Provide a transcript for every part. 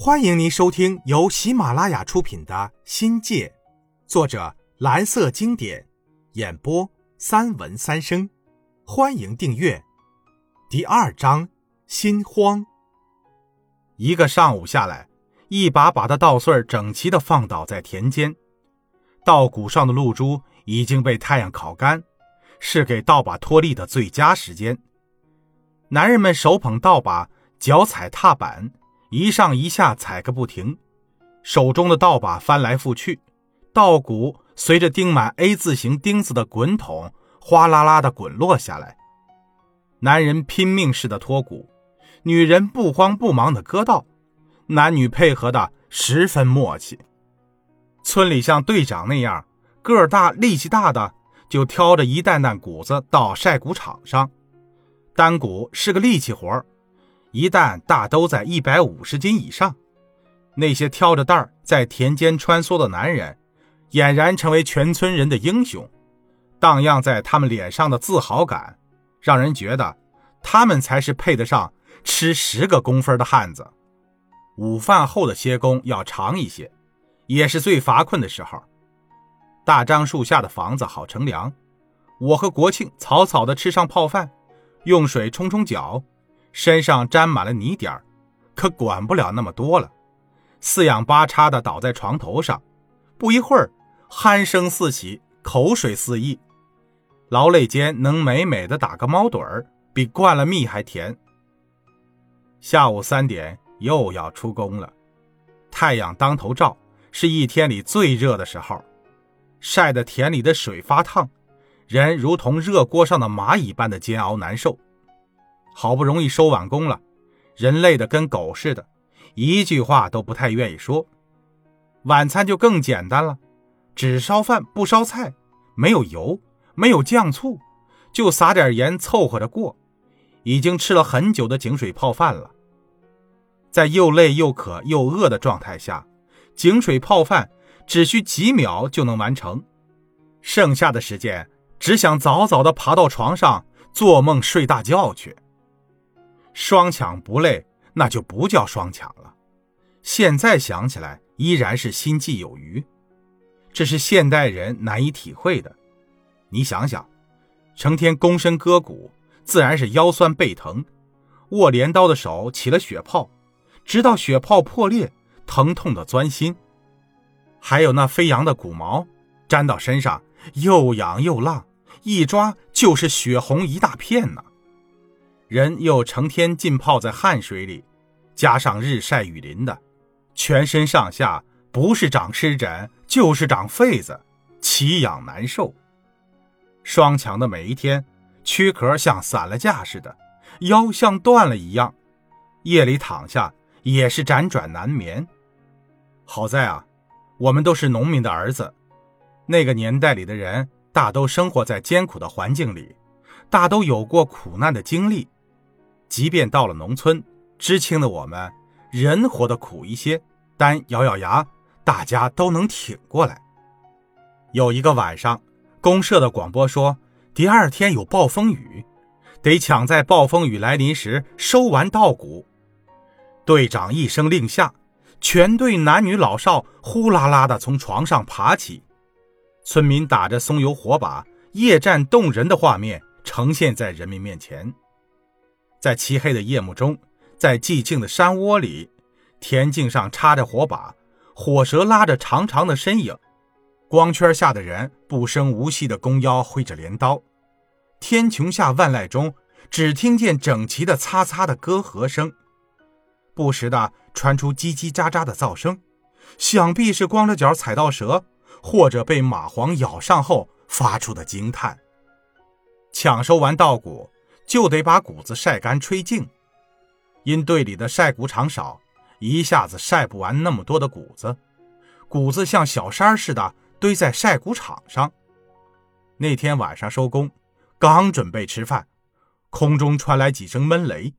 欢迎您收听由喜马拉雅出品的《新界》，作者蓝色经典，演播三文三生。欢迎订阅。第二章：心慌。一个上午下来，一把把的稻穗整齐的放倒在田间，稻谷上的露珠已经被太阳烤干，是给稻把脱粒的最佳时间。男人们手捧稻把，脚踩踏板。一上一下踩个不停，手中的稻把翻来覆去，稻谷随着钉满 A 字形钉子的滚筒哗啦啦的滚落下来。男人拼命似的脱谷，女人不慌不忙的割稻，男女配合的十分默契。村里像队长那样个大力气大的，就挑着一担担谷子到晒谷场上，担谷是个力气活一旦大都在一百五十斤以上，那些挑着担儿在田间穿梭的男人，俨然成为全村人的英雄，荡漾在他们脸上的自豪感，让人觉得他们才是配得上吃十个工分的汉子。午饭后的歇工要长一些，也是最乏困的时候。大樟树下的房子好乘凉，我和国庆草草的吃上泡饭，用水冲冲脚。身上沾满了泥点儿，可管不了那么多了，四仰八叉的倒在床头上，不一会儿，鼾声四起，口水四溢，劳累间能美美的打个猫盹儿，比灌了蜜还甜。下午三点又要出工了，太阳当头照，是一天里最热的时候，晒得田里的水发烫，人如同热锅上的蚂蚁般的煎熬难受。好不容易收完工了，人累得跟狗似的，一句话都不太愿意说。晚餐就更简单了，只烧饭不烧菜，没有油，没有酱醋，就撒点盐凑合着过。已经吃了很久的井水泡饭了，在又累又渴又饿的状态下，井水泡饭只需几秒就能完成，剩下的时间只想早早的爬到床上做梦睡大觉去。双抢不累，那就不叫双抢了。现在想起来，依然是心悸有余。这是现代人难以体会的。你想想，成天躬身割骨，自然是腰酸背疼；握镰刀的手起了血泡，直到血泡破裂，疼痛的钻心。还有那飞扬的骨毛，粘到身上又痒又辣，一抓就是血红一大片呢。人又成天浸泡在汗水里，加上日晒雨淋的，全身上下不是长湿疹就是长痱子，奇痒难受。双强的每一天，躯壳像散了架似的，腰像断了一样，夜里躺下也是辗转难眠。好在啊，我们都是农民的儿子，那个年代里的人大都生活在艰苦的环境里，大都有过苦难的经历。即便到了农村，知青的我们，人活得苦一些，但咬咬牙，大家都能挺过来。有一个晚上，公社的广播说，第二天有暴风雨，得抢在暴风雨来临时收完稻谷。队长一声令下，全队男女老少呼啦啦的从床上爬起，村民打着松油火把，夜战动人的画面呈现在人民面前。在漆黑的夜幕中，在寂静的山窝里，田径上插着火把，火蛇拉着长长的身影，光圈下的人不声无息的弓腰挥着镰刀，天穹下万籁中，只听见整齐的擦擦的歌和声，不时的传出叽叽喳喳的噪声，想必是光着脚踩到蛇，或者被蚂蟥咬上后发出的惊叹。抢收完稻谷。就得把谷子晒干吹净，因队里的晒谷场少，一下子晒不完那么多的谷子，谷子像小山似的堆在晒谷场上。那天晚上收工，刚准备吃饭，空中传来几声闷雷，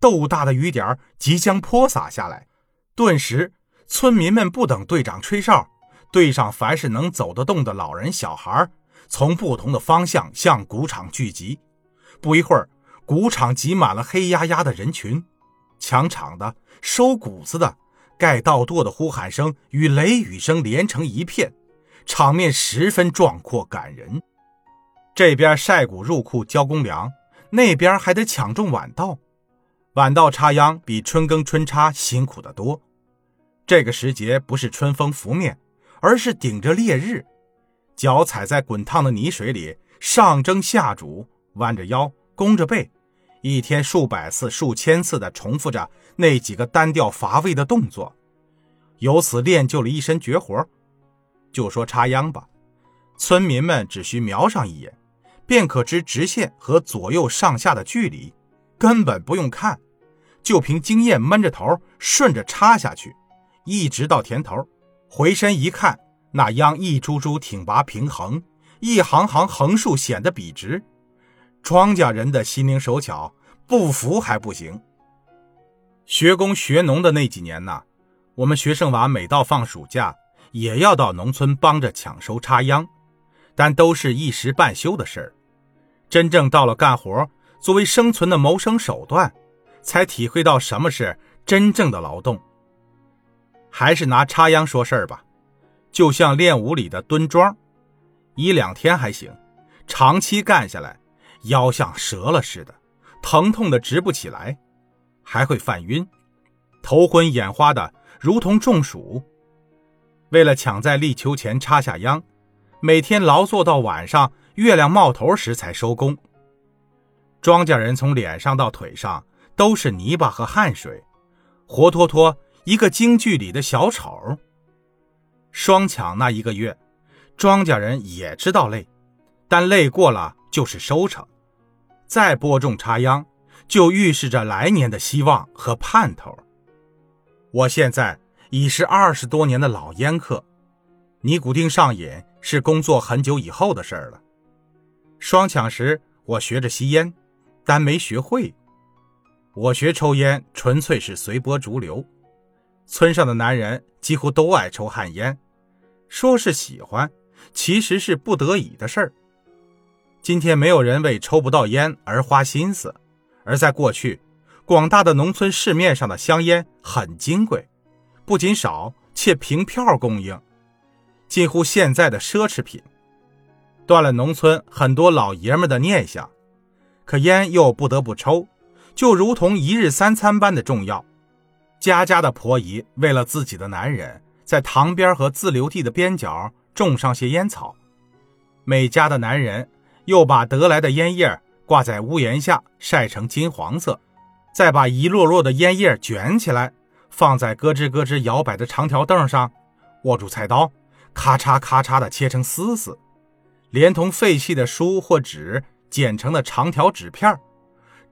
豆大的雨点即将泼洒下来。顿时，村民们不等队长吹哨，队上凡是能走得动的老人小孩，从不同的方向向谷场聚集。不一会儿，谷场挤满了黑压压的人群，抢场的、收谷子的，盖稻垛的呼喊声与雷雨声连成一片，场面十分壮阔感人。这边晒谷入库交公粮，那边还得抢种晚稻。晚稻插秧比春耕春插辛苦得多。这个时节不是春风拂面，而是顶着烈日，脚踩在滚烫的泥水里，上蒸下煮，弯着腰，弓着背，一天数百次、数千次地重复着那几个单调乏味的动作，由此练就了一身绝活。就说插秧吧，村民们只需瞄上一眼，便可知直线和左右上下的距离。根本不用看，就凭经验闷着头顺着插下去，一直到田头，回身一看，那秧一株株挺拔平衡，一行行横竖显得笔直。庄稼人的心灵手巧，不服还不行。学工学农的那几年呢，我们学生娃每到放暑假，也要到农村帮着抢收插秧，但都是一时半休的事儿。真正到了干活。作为生存的谋生手段，才体会到什么是真正的劳动。还是拿插秧说事儿吧，就像练武里的蹲桩，一两天还行，长期干下来，腰像折了似的，疼痛的直不起来，还会犯晕，头昏眼花的，如同中暑。为了抢在立秋前插下秧，每天劳作到晚上月亮冒头时才收工。庄稼人从脸上到腿上都是泥巴和汗水，活脱脱一个京剧里的小丑。双抢那一个月，庄稼人也知道累，但累过了就是收成。再播种插秧，就预示着来年的希望和盼头。我现在已是二十多年的老烟客，尼古丁上瘾是工作很久以后的事了。双抢时，我学着吸烟。但没学会。我学抽烟纯粹是随波逐流。村上的男人几乎都爱抽旱烟，说是喜欢，其实是不得已的事儿。今天没有人为抽不到烟而花心思，而在过去，广大的农村市面上的香烟很金贵，不仅少，且凭票供应，近乎现在的奢侈品，断了农村很多老爷们的念想。可烟又不得不抽，就如同一日三餐般的重要。家家的婆姨为了自己的男人，在塘边和自留地的边角种上些烟草；每家的男人又把得来的烟叶挂在屋檐下晒成金黄色，再把一摞摞的烟叶卷起来，放在咯吱咯吱摇摆的长条凳上，握住菜刀，咔嚓咔嚓地切成丝丝，连同废弃的书或纸。剪成的长条纸片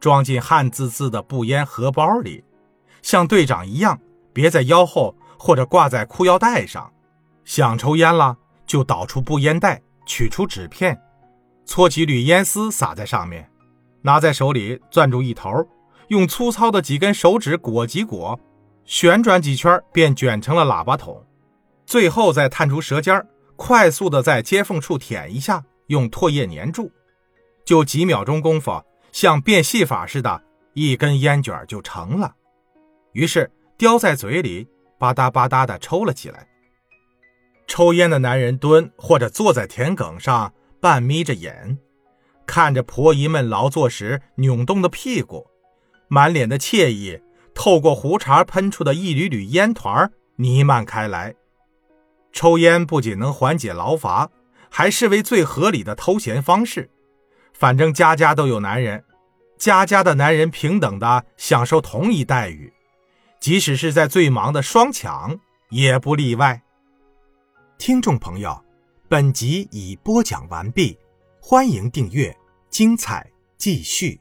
装进汗滋滋的布烟荷包里，像队长一样别在腰后或者挂在裤腰带上。想抽烟了，就倒出布烟袋，取出纸片，搓几缕烟丝撒在上面，拿在手里攥住一头，用粗糙的几根手指裹几裹，旋转几圈便卷成了喇叭筒。最后再探出舌尖，快速的在接缝处舔一下，用唾液粘住。就几秒钟功夫，像变戏法似的，一根烟卷就成了。于是叼在嘴里，吧嗒吧嗒的抽了起来。抽烟的男人蹲或者坐在田埂上，半眯着眼，看着婆姨们劳作时扭动的屁股，满脸的惬意透过胡茬喷出的一缕缕烟团弥漫开来。抽烟不仅能缓解劳乏，还是为最合理的偷闲方式。反正家家都有男人，家家的男人平等的享受同一待遇，即使是在最忙的双抢也不例外。听众朋友，本集已播讲完毕，欢迎订阅，精彩继续。